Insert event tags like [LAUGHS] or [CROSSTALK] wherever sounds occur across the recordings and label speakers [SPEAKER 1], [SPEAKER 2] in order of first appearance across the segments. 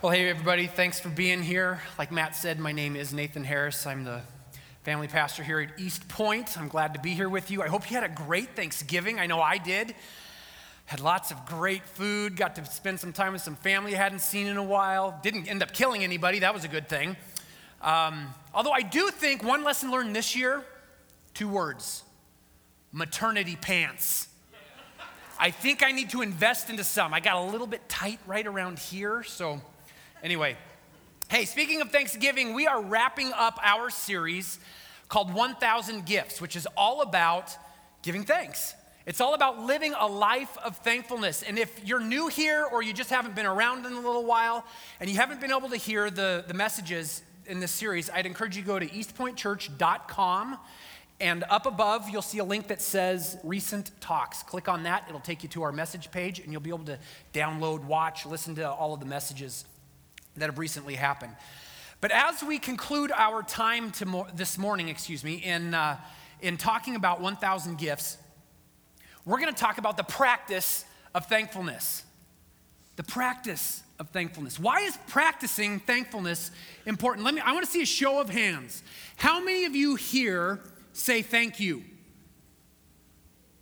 [SPEAKER 1] Well, hey, everybody, thanks for being here. Like Matt said, my name is Nathan Harris. I'm the family pastor here at East Point. I'm glad to be here with you. I hope you had a great Thanksgiving. I know I did. Had lots of great food, got to spend some time with some family I hadn't seen in a while. Didn't end up killing anybody, that was a good thing. Um, although I do think one lesson learned this year two words maternity pants. I think I need to invest into some. I got a little bit tight right around here, so Anyway, hey, speaking of Thanksgiving, we are wrapping up our series called 1000 Gifts, which is all about giving thanks. It's all about living a life of thankfulness. And if you're new here or you just haven't been around in a little while and you haven't been able to hear the, the messages in this series, I'd encourage you to go to eastpointchurch.com. And up above, you'll see a link that says Recent Talks. Click on that, it'll take you to our message page, and you'll be able to download, watch, listen to all of the messages that have recently happened. But as we conclude our time mo- this morning, excuse me, in, uh, in talking about 1,000 gifts, we're going to talk about the practice of thankfulness. The practice of thankfulness. Why is practicing thankfulness important? Let me I want to see a show of hands. How many of you here say thank you?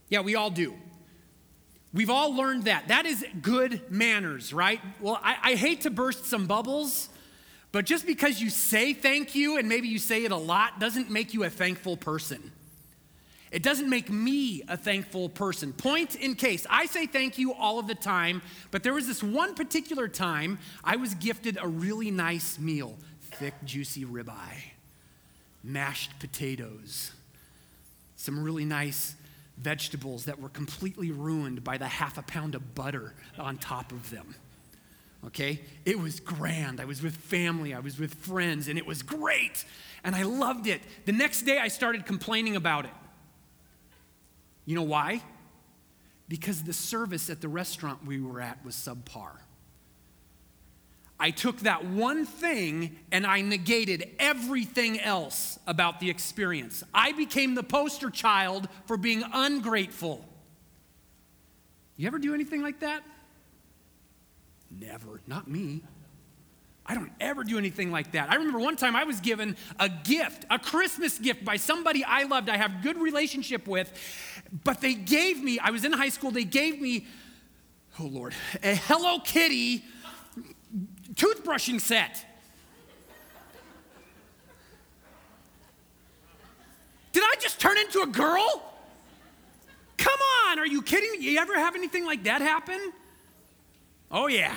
[SPEAKER 1] Yeah, we all do. We've all learned that. That is good manners, right? Well, I, I, hate to burst some bubbles, but just because you say thank you and maybe you say it a lot doesn't make you a thankful person. It doesn't make me a thankful person. Point in case, I say thank you all of the time, but there was this one particular time I was gifted a really nice meal thick, juicy ribeye, mashed potatoes, some really nice vegetables that were completely ruined by the half a pound of butter on top of them. Okay? It was grand. I was with family, I was with friends, and it was great. And I loved it. The next day, I started complaining about it. You know why? Because the service at the restaurant we were at was subpar. I took that one thing and I negated everything else about the experience. I became the poster child for being ungrateful. You ever do anything like that? Never, not me. I don't ever do anything like that. I remember one time I was given a gift, a Christmas gift by somebody I loved, I have good relationship with, but they gave me, I was in high school, they gave me, oh Lord, a Hello Kitty toothbrushing set. Did I just turn into a girl? Come on, are you kidding me? You ever have anything like that happen? Oh, yeah.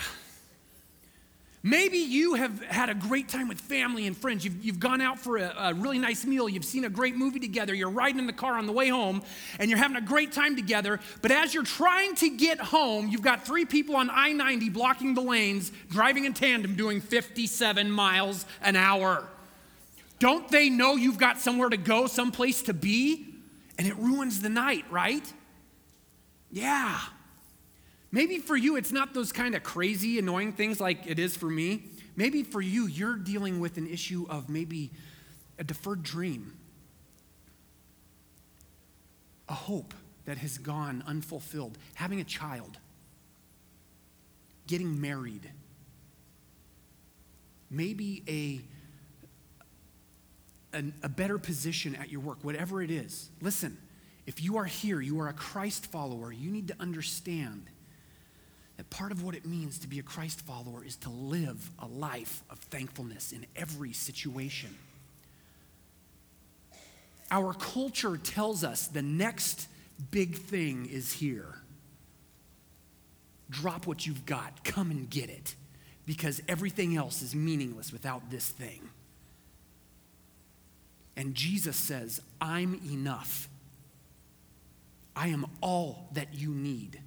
[SPEAKER 1] Maybe you have had a great time with family and friends. You've, you've gone out for a, a, really nice meal. You've seen a great movie together. You're riding in the car on the way home and you're having a great time together. But as you're trying to get home, you've got three people on I 90 blocking the lanes, driving in tandem, doing 57 miles an hour. Don't they know you've got somewhere to go, someplace to be? And it ruins the night, right? Yeah. Maybe for you, it's not those kind of crazy, annoying things like it is for me. Maybe for you, you're dealing with an issue of maybe a deferred dream, a hope that has gone unfulfilled, having a child, getting married, maybe a, a, a better position at your work, whatever it is. Listen, if you are here, you are a Christ follower, you need to understand that part of what it means to be a Christ follower is to live a life of thankfulness in every situation. Our culture tells us the next big thing is here. Drop what you've got, come and get it, because everything else is meaningless without this thing. And Jesus says, I'm enough. I am all that you need.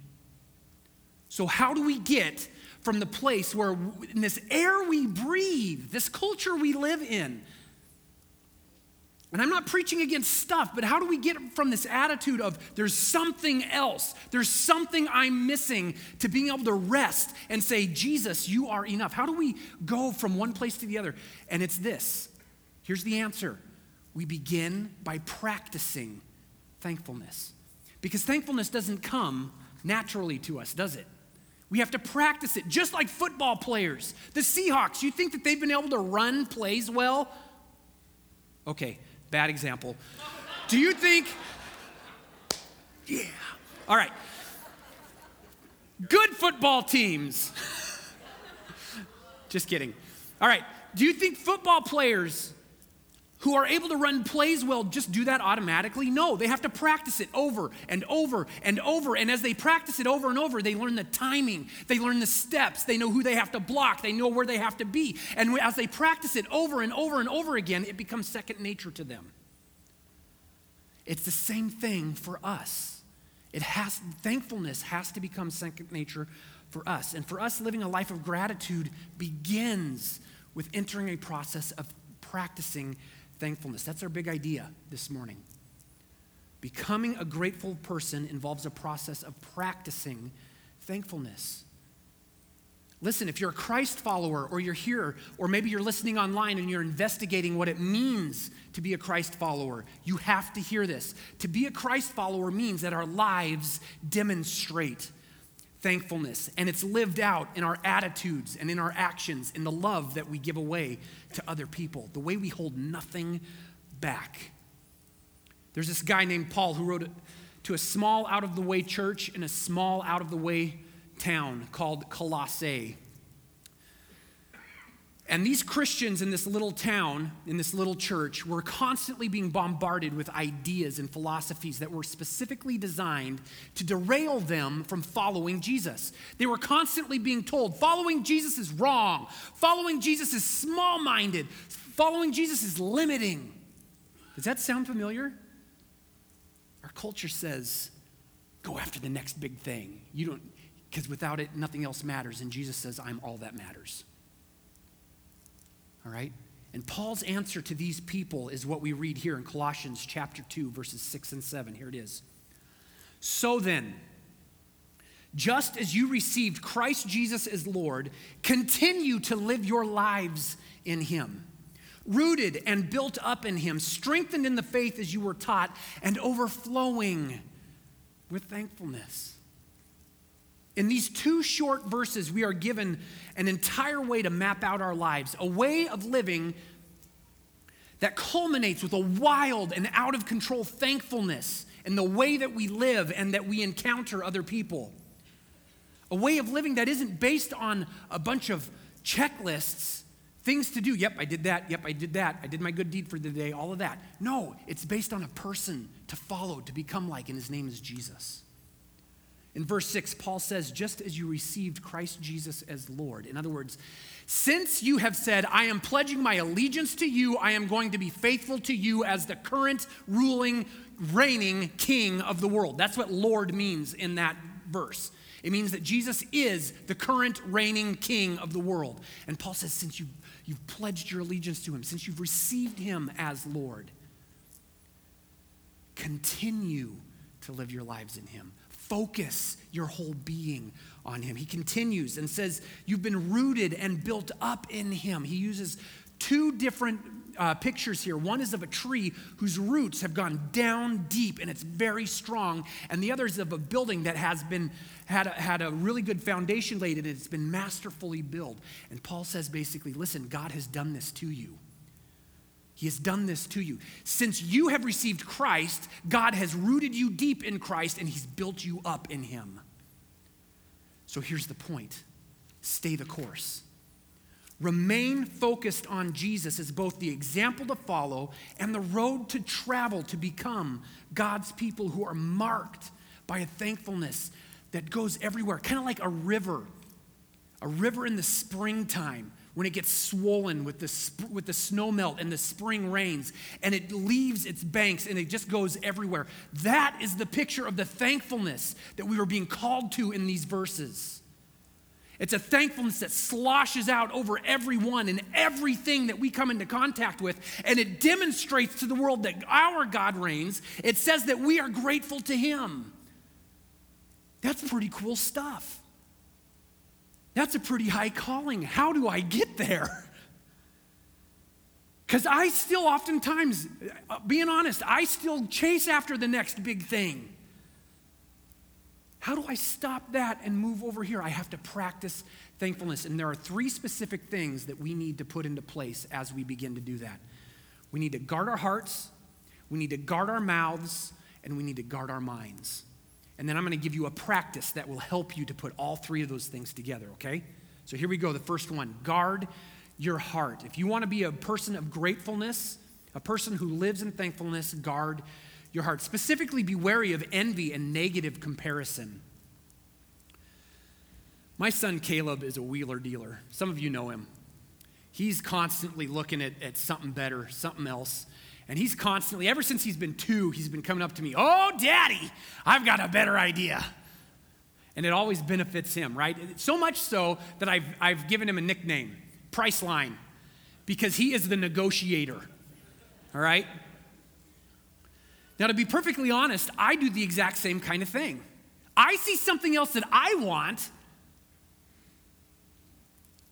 [SPEAKER 1] So, how do we get from the place where, in this air we breathe, this culture we live in, and I'm not preaching against stuff, but how do we get from this attitude of there's something else, there's something I'm missing, to being able to rest and say, Jesus, you are enough? How do we go from one place to the other? And it's this here's the answer we begin by practicing thankfulness. Because thankfulness doesn't come naturally to us, does it? We have to practice it, just like football players. The Seahawks, you think that they've been able to run plays well? Okay, bad example. Do you think, yeah, all right. Good football teams. just kidding. All right, do you think football players who are able to run plays well just do that automatically? No, they have to practice it over and over and over. And as they practice it over and over, they learn the timing, they learn the steps, they know who they have to block, they know where they have to be. And as they practice it over and over and over again, it becomes second nature to them. It's the same thing for us. It has thankfulness has to become second nature for us. And for us living a life of gratitude begins with entering a process of practicing thankfulness. That's our big idea this morning. Becoming a grateful person involves a process of practicing thankfulness. Listen, if you're a Christ follower or you're here, or maybe you're listening online and you're investigating what it means to be a Christ follower, you have to hear this. To be a Christ follower means that our lives demonstrate thankfulness, and it's lived out in our attitudes and in our actions, in the love that we give away to other people, the way we hold nothing back. There's this guy named Paul who wrote to a small, out of the way church in a small, out of the way town called Colossae. And these Christians in this little town, in this little church, were constantly being bombarded with ideas and philosophies that were specifically designed to derail them from following Jesus. They were constantly being told, following Jesus is wrong, following Jesus is small minded, following Jesus is limiting. Does that sound familiar? Our culture says, go after the next big thing. You don't, because without it, nothing else matters. And Jesus says, I'm all that matters. All right? And Paul's answer to these people is what we read here in Colossians chapter 2, verses 6 and 7. Here it is. So then, just as you received Christ Jesus as Lord, continue to live your lives in him, rooted and built up in him, strengthened in the faith as you were taught, and overflowing with thankfulness. In these two short verses, we are given an entire way to map out our lives, a way of living that culminates with a wild and out of control thankfulness in the way that we live and that we encounter other people. A way of living that isn't based on a bunch of checklists, things to do. Yep, I did that. Yep, I did that. I did my good deed for the day, all of that. No, it's based on a person to follow, to become like, and his name is Jesus. In verse 6, Paul says, just as you received Christ Jesus as Lord. In other words, since you have said, I am pledging my allegiance to you, I am going to be faithful to you as the current ruling, reigning king of the world. That's what Lord means in that verse. It means that Jesus is the current reigning king of the world. And Paul says, since you've, you've pledged your allegiance to him, since you've received him as Lord, continue to live your lives in him focus your whole being on Him. He continues and says, You've been rooted and built up in Him. He uses two different uh, pictures here. One is of a tree whose roots have gone down deep and it's very strong, and the other is of a building that has been had a, had a really good foundation laid and it's been masterfully built. And Paul says basically, listen, God has done this to you. He has done this to you. Since you have received Christ, God has rooted you deep in Christ and He's built you up in Him. So here's the point stay the course. Remain focused on Jesus as both the example to follow and the road to travel to become God's people who are marked by a thankfulness that goes everywhere, kind of like a river. A river in the springtime when it gets swollen with the, sp- with the snow melt and the spring rains, and it leaves its banks and it just goes everywhere. That is the picture of the thankfulness that we were being called to in these verses. It's a thankfulness that sloshes out over everyone and everything that we come into contact with, and it demonstrates to the world that our God reigns. It says that we are grateful to Him. That's pretty cool stuff. That's a pretty high calling. How do I get there? [LAUGHS] Because I still oftentimes, uh, being honest, I still chase after the next big thing. How do I stop that and move over here? I have to practice thankfulness. And there are three specific things that we need to put into place as we begin to do that. We need to guard our hearts, we need to guard our mouths, and we need to guard our minds. And then I'm going to give you a practice that will help you to put all three of those things together, okay? So here we go. The first one guard your heart. If you want to be a person of gratefulness, a person who lives in thankfulness, guard your heart. Specifically, be wary of envy and negative comparison. My son Caleb is a wheeler dealer. Some of you know him. He's constantly looking at, at something better, something else. And he's constantly, ever since he's been two, he's been coming up to me, Oh, daddy, I've got a better idea. And it always benefits him, right? So much so that I've, I've given him a nickname, Priceline, because he is the negotiator, all right? Now, to be perfectly honest, I do the exact same kind of thing. I see something else that I want,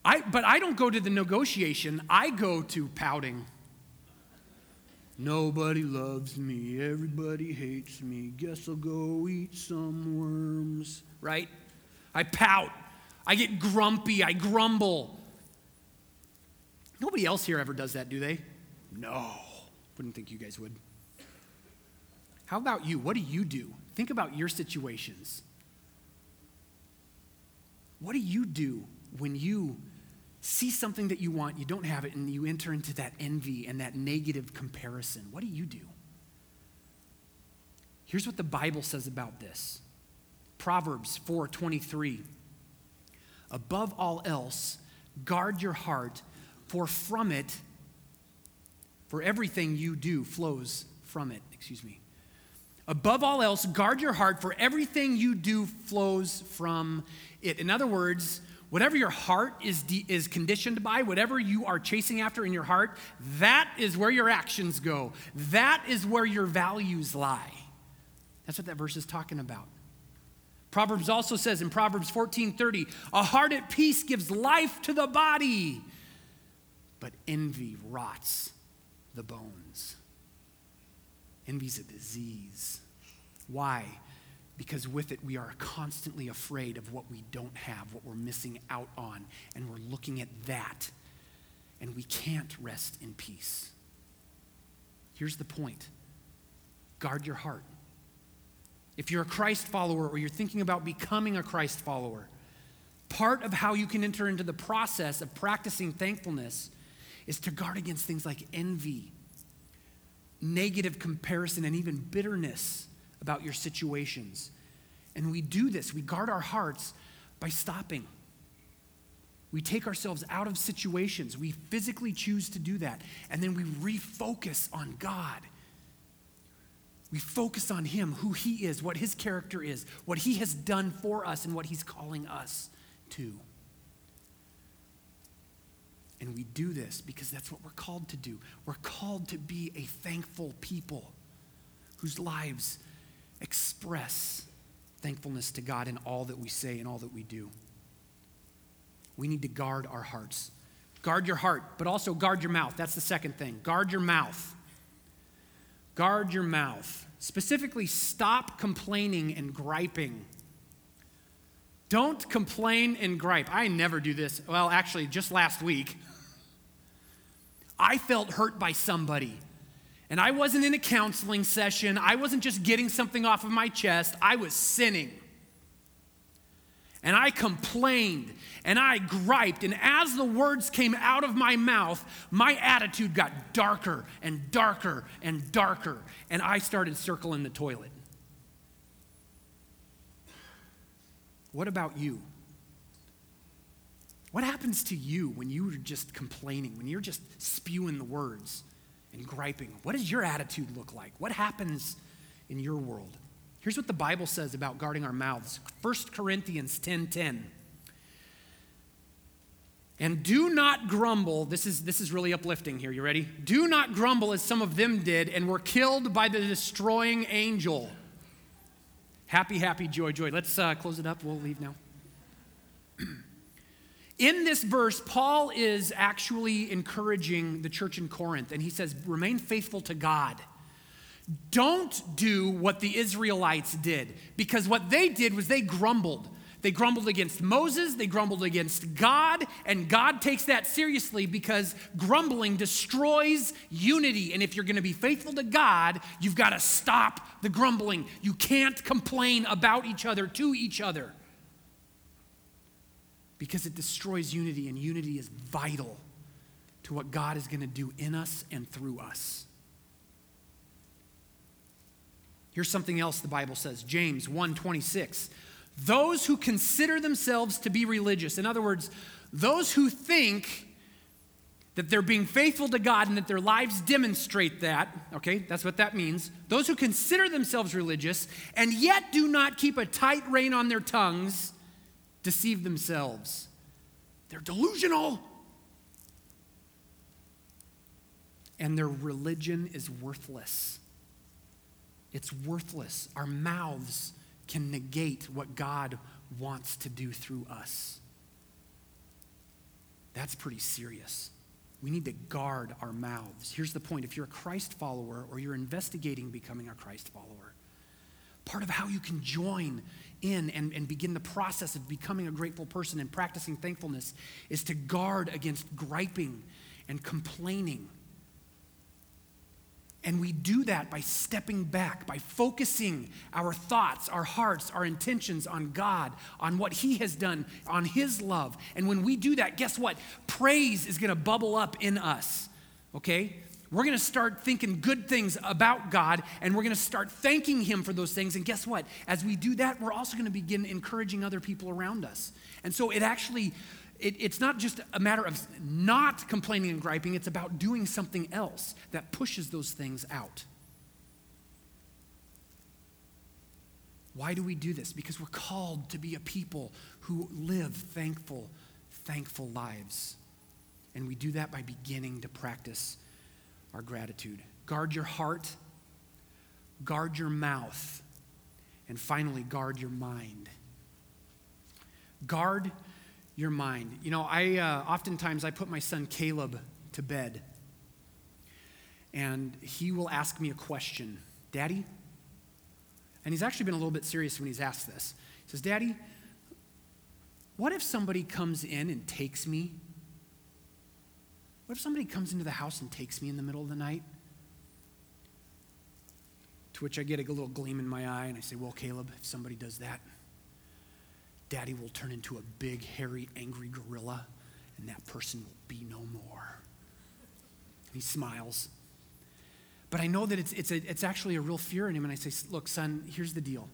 [SPEAKER 1] I, but I don't go to the negotiation, I go to pouting. Nobody loves me, everybody hates me. Guess I'll go eat some worms, right? I pout, I get grumpy, I grumble. Nobody else here ever does that, do they? No. Wouldn't think you guys would. How about you? What do you do? Think about your situations. What do you do when you see something that you want, you don't have it, and you enter into that envy and that negative comparison? What do you do? Here's what the Bible says about this. Proverbs 4:23 Above all else, guard your heart, for from it for everything you do flows from it, excuse me. Above all else, guard your heart, for everything you do flows from it. In other words, whatever your heart is, de- is conditioned by, whatever you are chasing after in your heart, that is where your actions go. That is where your values lie. That's what that verse is talking about. Proverbs also says in Proverbs 14:30, a heart at peace gives life to the body, but envy rots the bones. Envy's a disease. Why? Because with it, we are constantly afraid of what we don't have, what we're missing out on, and we're looking at that, and we can't rest in peace. Here's the point guard your heart. If you're a Christ follower or you're thinking about becoming a Christ follower, part of how you can enter into the process of practicing thankfulness is to guard against things like envy, negative comparison, and even bitterness about your situations. And we do this, we guard our hearts by stopping. We take ourselves out of situations. We physically choose to do that. And then we refocus on God. We focus on Him, who He is, what His character is, what He has done for us, and what He's calling us to. And we do this because that's what we're called to do. We're called to be a thankful people whose lives express thankfulness to God in all that we say and all that we do. We need to guard our hearts. Guard your heart, but also guard your mouth. That's the second thing. Guard your mouth. Guard your mouth. Specifically, stop complaining and griping. Don't complain and gripe. I never do this. Well, actually, just last week, I felt hurt by somebody and I wasn't in a counseling session. I wasn't just getting something off of my chest. I was sinning. And I complained and I griped. And as the words came out of my mouth, my attitude got darker and darker and darker. And I started circling the toilet. What about you? What happens to you when you're just complaining, when you're just spewing the words? And griping. What does your attitude look like? What happens in your world? Here's what the Bible says about guarding our mouths 1 Corinthians 10 10. And do not grumble. This is, this is really uplifting here. You ready? Do not grumble as some of them did and were killed by the destroying angel. Happy, happy, joy, joy. Let's uh, close it up. We'll leave now. In this verse, Paul is actually encouraging the church in Corinth, and he says, Remain faithful to God. Don't do what the Israelites did, because what they did was they grumbled. They grumbled against Moses, they grumbled against God, and God takes that seriously because grumbling destroys unity. And if you're going to be faithful to God, you've got to stop the grumbling. You can't complain about each other to each other because it destroys unity, and unity is vital to what God is going to do in us and through us. Here's something else the Bible says. James 1:26. Those who consider themselves to be religious, in other words, those who think that they're being faithful to God and that their lives demonstrate that, okay, that's what that means. Those who consider themselves religious and yet do not keep a tight rein on their tongues deceive themselves. They're delusional. And their religion is worthless. It's worthless. Our mouths can negate what God wants to do through us. That's pretty serious. We need to guard our mouths. Here's the point if you're a Christ follower or you're investigating becoming a Christ follower, part of how you can join in and, and begin the process of becoming a grateful person and practicing thankfulness is to guard against griping and complaining and we do that by stepping back, by focusing our thoughts, our hearts, our intentions on God, on what He has done, on His love. And when we do that, guess what? Praise is going to bubble up in us, okay? We're going to start thinking good things about God and we're going to start thanking Him for those things. And guess what? As we do that, we're also going to begin encouraging other people around us. And so it actually it, it's not just a matter of not complaining and griping, it's about doing something else that pushes those things out. Why do we do this? Because we're called to be a people who live thankful, thankful lives. And we do that by beginning to practice our gratitude. Guard your heart, guard your mouth, and finally, guard your mind. Guard your mind. You know, I uh, oftentimes I put my son Caleb to bed, and he will ask me a question, Daddy. And he's actually been a little bit serious when he's asked this. He says, Daddy, what if somebody comes in and takes me? What if somebody comes into the house and takes me in the middle of the night? To which I get a little gleam in my eye and I say, Well, Caleb, if somebody does that, daddy will turn into a big, hairy, angry gorilla, and that person will be no more. And he smiles. But I know that it's, it's, a, it's actually a real fear in him. And I say, Look, son, here's the deal.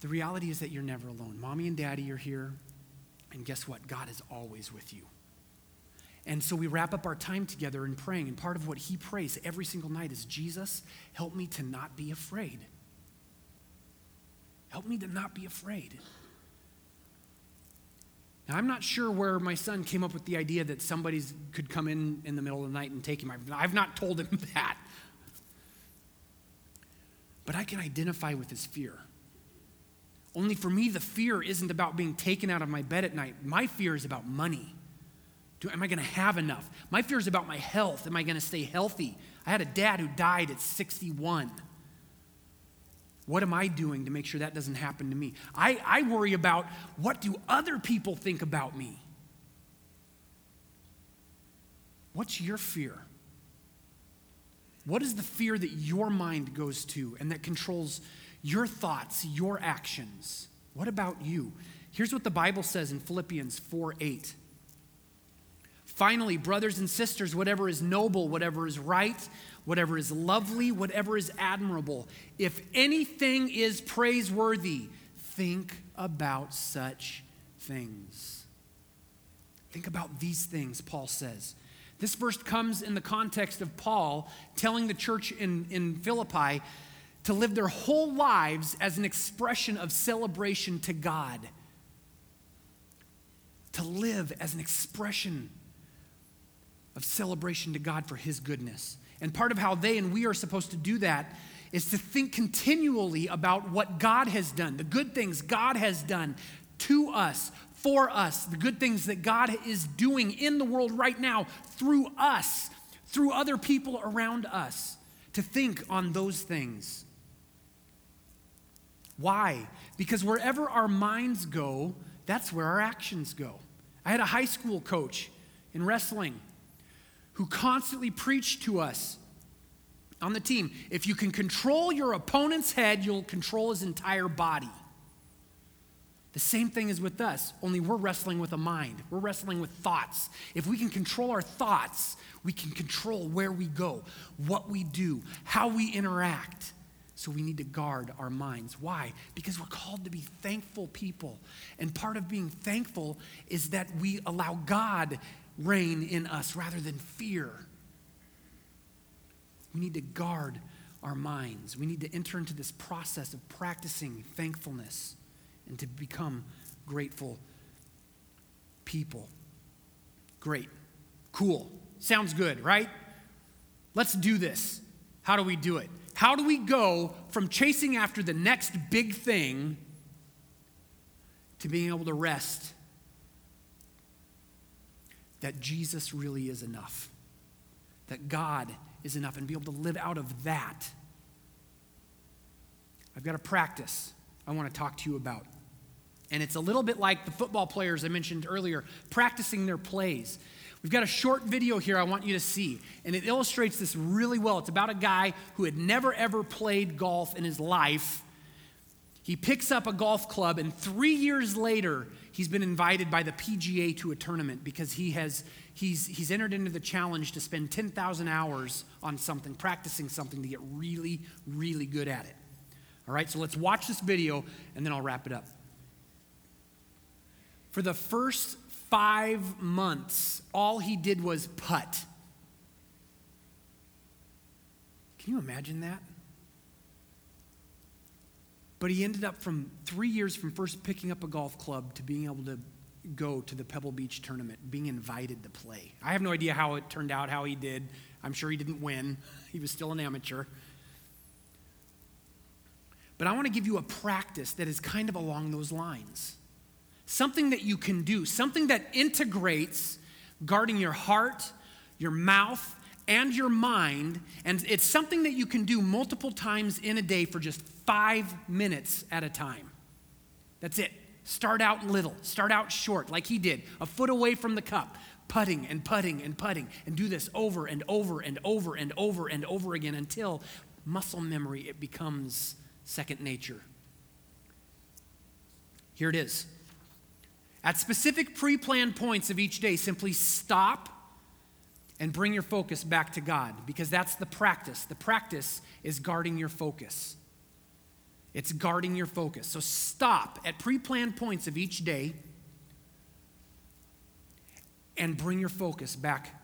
[SPEAKER 1] The reality is that you're never alone. Mommy and daddy are here. And guess what? God is always with you. And so we wrap up our time together in praying. And part of what he prays every single night is Jesus, help me to not be afraid. Help me to not be afraid. Now, I'm not sure where my son came up with the idea that somebody could come in in the middle of the night and take him. I've, I've not told him [LAUGHS] that. But I can identify with his fear. Only for me, the fear isn't about being taken out of my bed at night. My fear is about money. Do, am I going to have enough? My fear is about my health. Am I going to stay healthy? I had a dad who died at 61. What am I doing to make sure that doesn't happen to me? I, I worry about what do other people think about me? What's your fear? What is the fear that your mind goes to and that controls your thoughts, your actions? What about you? Here's what the Bible says in Philippians 4 8. Finally, brothers and sisters, whatever is noble, whatever is right, whatever is lovely, whatever is admirable, if anything is praiseworthy, think about such things. Think about these things, Paul says. This verse comes in the context of Paul telling the church in, in Philippi to live their whole lives as an expression of celebration to God. To live as an expression of celebration to God for His goodness. And part of how they and we are supposed to do that is to think continually about what God has done, the good things God has done to us, for us, the good things that God is doing in the world right now through us, through other people around us to think on those things. Why? Because wherever our minds go, that's where our actions go. I had a high school coach in wrestling who constantly preached to us on the team if you can control your opponent's head, you'll control his entire body. The same thing is with us, only we're wrestling with a mind. We're wrestling with thoughts. If we can control our thoughts, we can control where we go, what we do, how we interact. So we need to guard our minds. Why? Because we're called to be thankful people. And part of being thankful is that we allow God reign in us rather than fear. We need to guard our minds. We need to enter into this process of practicing thankfulness and to become grateful people. Great. Cool. Sounds good, right? Let's do this. How do we do it? How do we go from chasing after the next big thing to being able to rest that Jesus really is enough? That God is enough and be able to live out of that. I've got a practice I want to talk to you about. And it's a little bit like the football players I mentioned earlier, practicing their plays. We've got a short video here I want you to see, and it illustrates this really well. It's about a guy who had never ever played golf in his life. He picks up a golf club, and three years later, he's been invited by the PGA to a tournament because he has he's, he's entered into the challenge to spend 10,000 hours on something, practicing something to get really, really good at it. All right, so let's watch this video, and then I'll wrap it up. For the first five months, all he did was putt. Can you imagine that? But he ended up from three years from first picking up a golf club to being able to go to the Pebble Beach tournament, being invited to play. I have no idea how it turned out, how he did. I'm sure he didn't win, [LAUGHS] he was still an amateur. But I want to give you a practice that is kind of along those lines something that you can do, something that integrates guarding your heart, your mouth, and your mind. And it's something that you can do multiple times in a day for just five minutes at a time. That's it. Start out little, start out short, like he did, a foot away from the cup, putting and putting and putting, and do this over and over and over and over and over again until muscle memory, it becomes second nature. Here it is. At specific pre planned points of each day, simply stop and bring your focus back to God because that's the practice. The practice is guarding your focus. It's guarding your focus. So stop at pre planned points of each day and bring your focus back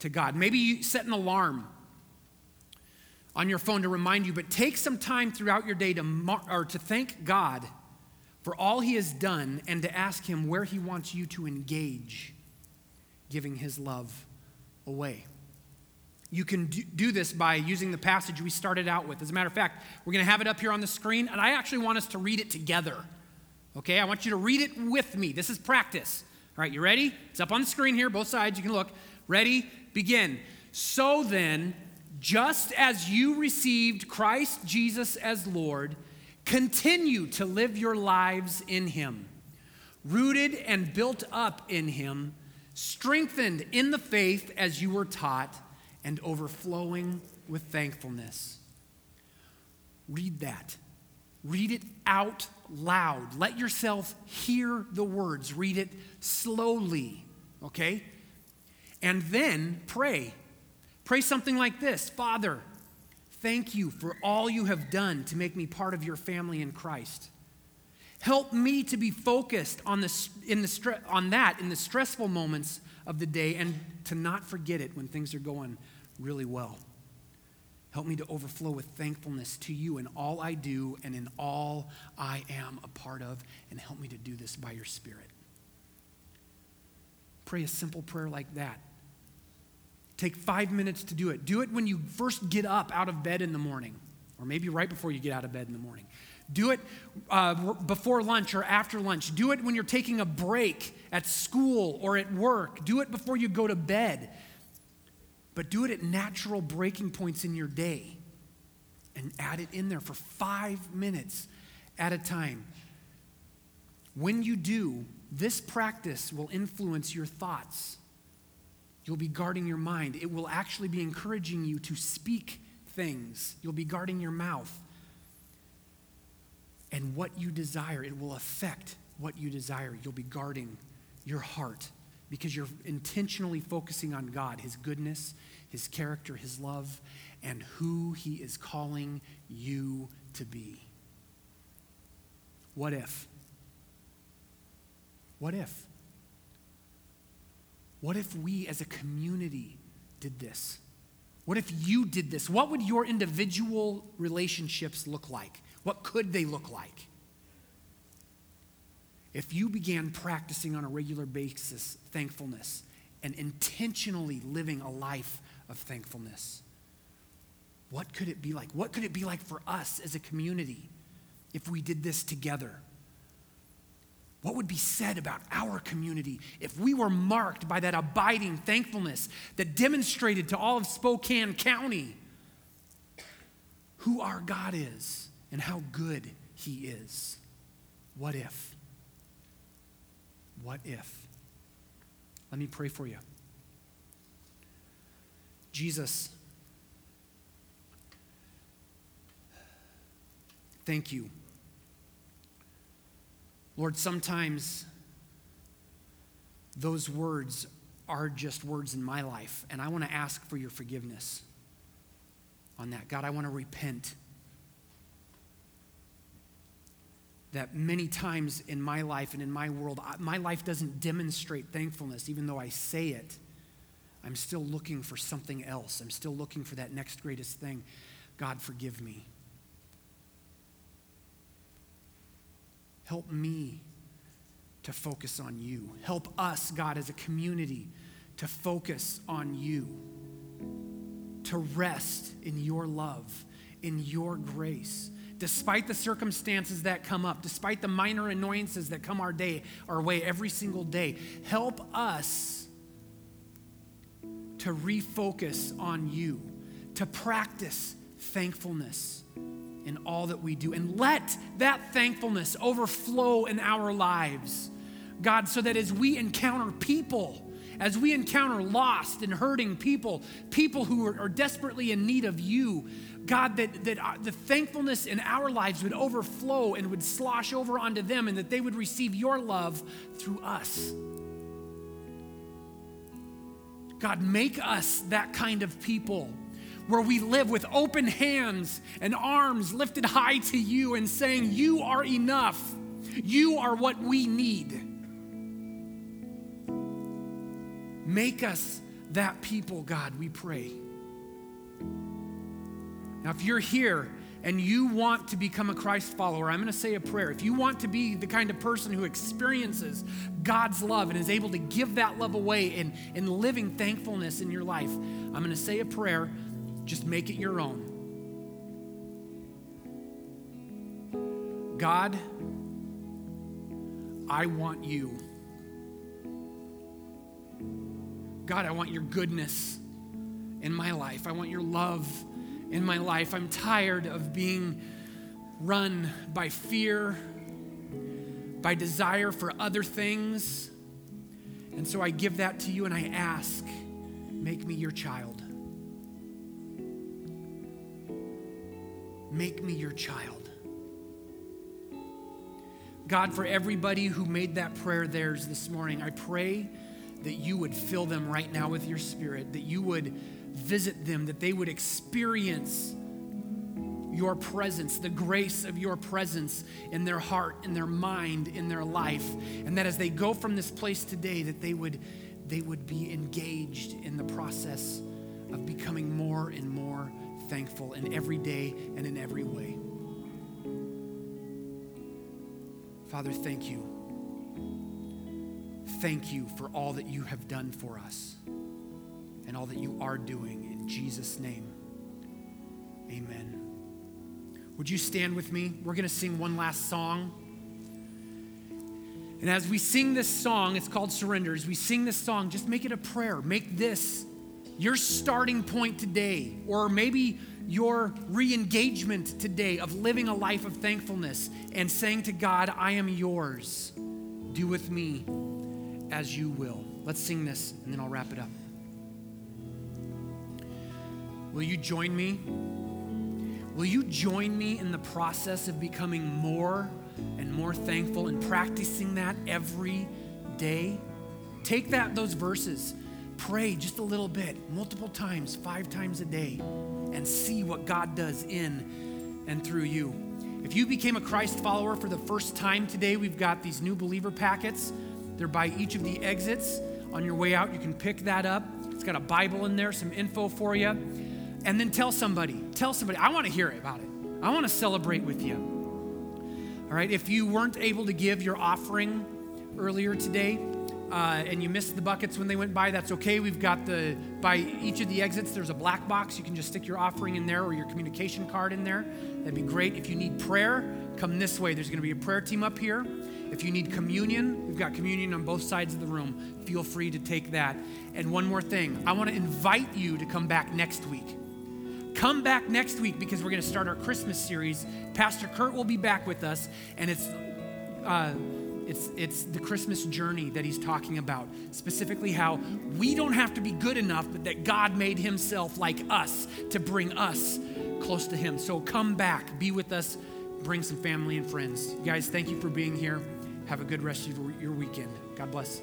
[SPEAKER 1] to God. Maybe you set an alarm on your phone to remind you, but take some time throughout your day to, mar- or to thank God for all he has done and to ask him where he wants you to engage giving his love away. You can do this by using the passage we started out with. As a matter of fact, we're going to have it up here on the screen, and I actually want us to read it together. Okay, I want you to read it with me. This is practice. All right, you ready? It's up on the screen here, both sides. You can look. Ready? Begin. So then, just as you received Christ Jesus as Lord, Continue to live your lives in Him, rooted and built up in Him, strengthened in the faith as you were taught, and overflowing with thankfulness. Read that. Read it out loud. Let yourself hear the words. Read it slowly, okay? And then pray. Pray something like this Father, Thank you for all you have done to make me part of your family in Christ. Help me to be focused on, the, in the stre- on that in the stressful moments of the day and to not forget it when things are going really well. Help me to overflow with thankfulness to you in all I do and in all I am a part of, and help me to do this by your Spirit. Pray a simple prayer like that Take five minutes to do it. Do it when you first get up out of bed in the morning, or maybe right before you get out of bed in the morning. Do it uh, before lunch or after lunch. Do it when you're taking a break at school or at work. Do it before you go to bed. But do it at natural breaking points in your day. and add it in there for five minutes at a time. When you do, this practice will influence your thoughts. You'll be guarding your mind. It will actually be encouraging you to speak things. You'll be guarding your mouth. And what you desire, it will affect what you desire. You'll be guarding your heart because you're intentionally focusing on God, His goodness, His character, His love, and who He is calling you to be. What if? What if? What if we as a community did this? What if you did this? What would your individual relationships look like? What could they look like? If you began practicing on a regular basis thankfulness and intentionally living a life of thankfulness, what could it be like? What could it be like for us as a community if we did this together? What would be said about our community if we were marked by that abiding thankfulness that demonstrated to all of Spokane County who our God is and how good He is? What if? What if? Let me pray for you. Jesus, thank you Lord, sometimes those words are just words in my life, and I want to ask for your forgiveness on that. God, I want to repent. That many times in my life and in my world, my life doesn't demonstrate thankfulness, even though I say it. I'm still looking for something else. I'm still looking for that next greatest thing. God, forgive me. Help me to focus on you. Help us, God, as a community, to focus on you, to rest in your love, in your grace. Despite the circumstances that come up, despite the minor annoyances that come our day, our way every single day, help us to refocus on you, to practice thankfulness in all that we do. And let that thankfulness overflow in our lives, God, so that as we encounter people, as we encounter lost and hurting people, people who are, are desperately in need of you, God, that, that uh, the thankfulness in our lives would overflow and would slosh over onto them, and that they would receive your love through us. God, make us that kind of people where we live with open hands and arms lifted high to you and saying, You are enough. You are what we need. Make us that people, God, we pray. Now, if you're here and you want to become a Christ follower, I'm going to say a prayer. If you want to be the kind of person who experiences God's love and is able to give that love away in, in living thankfulness in your life, I'm going to say a prayer. Just make it your own. God, I want you. God, I want your goodness in my life. I want your love in my life. I'm tired of being run by fear, by desire for other things. And so I give that to you and I ask, make me your child. Make me your child. God, for everybody who made that prayer theirs this morning, I pray that you would fill them right now with your spirit, that you would visit them, that they would experience your presence, the grace of your presence in their heart, in their mind, in their life. And that as they go from this place today, that they would, they would be engaged in the process of becoming more and more thankful in every day and in every way. Father, thank you. Thank you for all that you have done for us and all that you are doing. In Jesus' name, amen. Would you stand with me? We're going to sing one last song. And as we sing this song, it's called Surrender. As we sing this song, just make it a prayer. Make this your starting point today, or maybe your re engagement today of living a life of thankfulness and saying to God, I am yours. Do with me as you will. Let's sing this and then I'll wrap it up. Will you join me? Will you join me in the process of becoming more and more thankful and practicing that every day? Take that those verses, pray just a little bit, multiple times, 5 times a day, and see what God does in and through you. If you became a Christ follower for the first time today, we've got these new believer packets. They're by each of the exits. On your way out, you can pick that up. It's got a Bible in there, some info for you. And then tell somebody, tell somebody, I want to hear about it. I want to celebrate with you. All right, if you weren't able to give your offering earlier today, uh, and you missed the buckets when they went by, that's okay. We've got the, by each of the exits, there's a black box. You can just stick your offering in there or your communication card in there. That'd be great. If you need prayer, come this way. There's going to be a prayer team up here. If you need communion, we've got communion on both sides of the room. Feel free to take that. And one more thing I want to invite you to come back next week. Come back next week because we're going to start our Christmas series. Pastor Kurt will be back with us, and it's. Uh, it's, it's the Christmas journey that he's talking about, specifically how we don't have to be good enough, but that God made himself like us to bring us close to him. So come back, be with us, bring some family and friends. You guys, thank you for being here. Have a good rest of your weekend. God bless.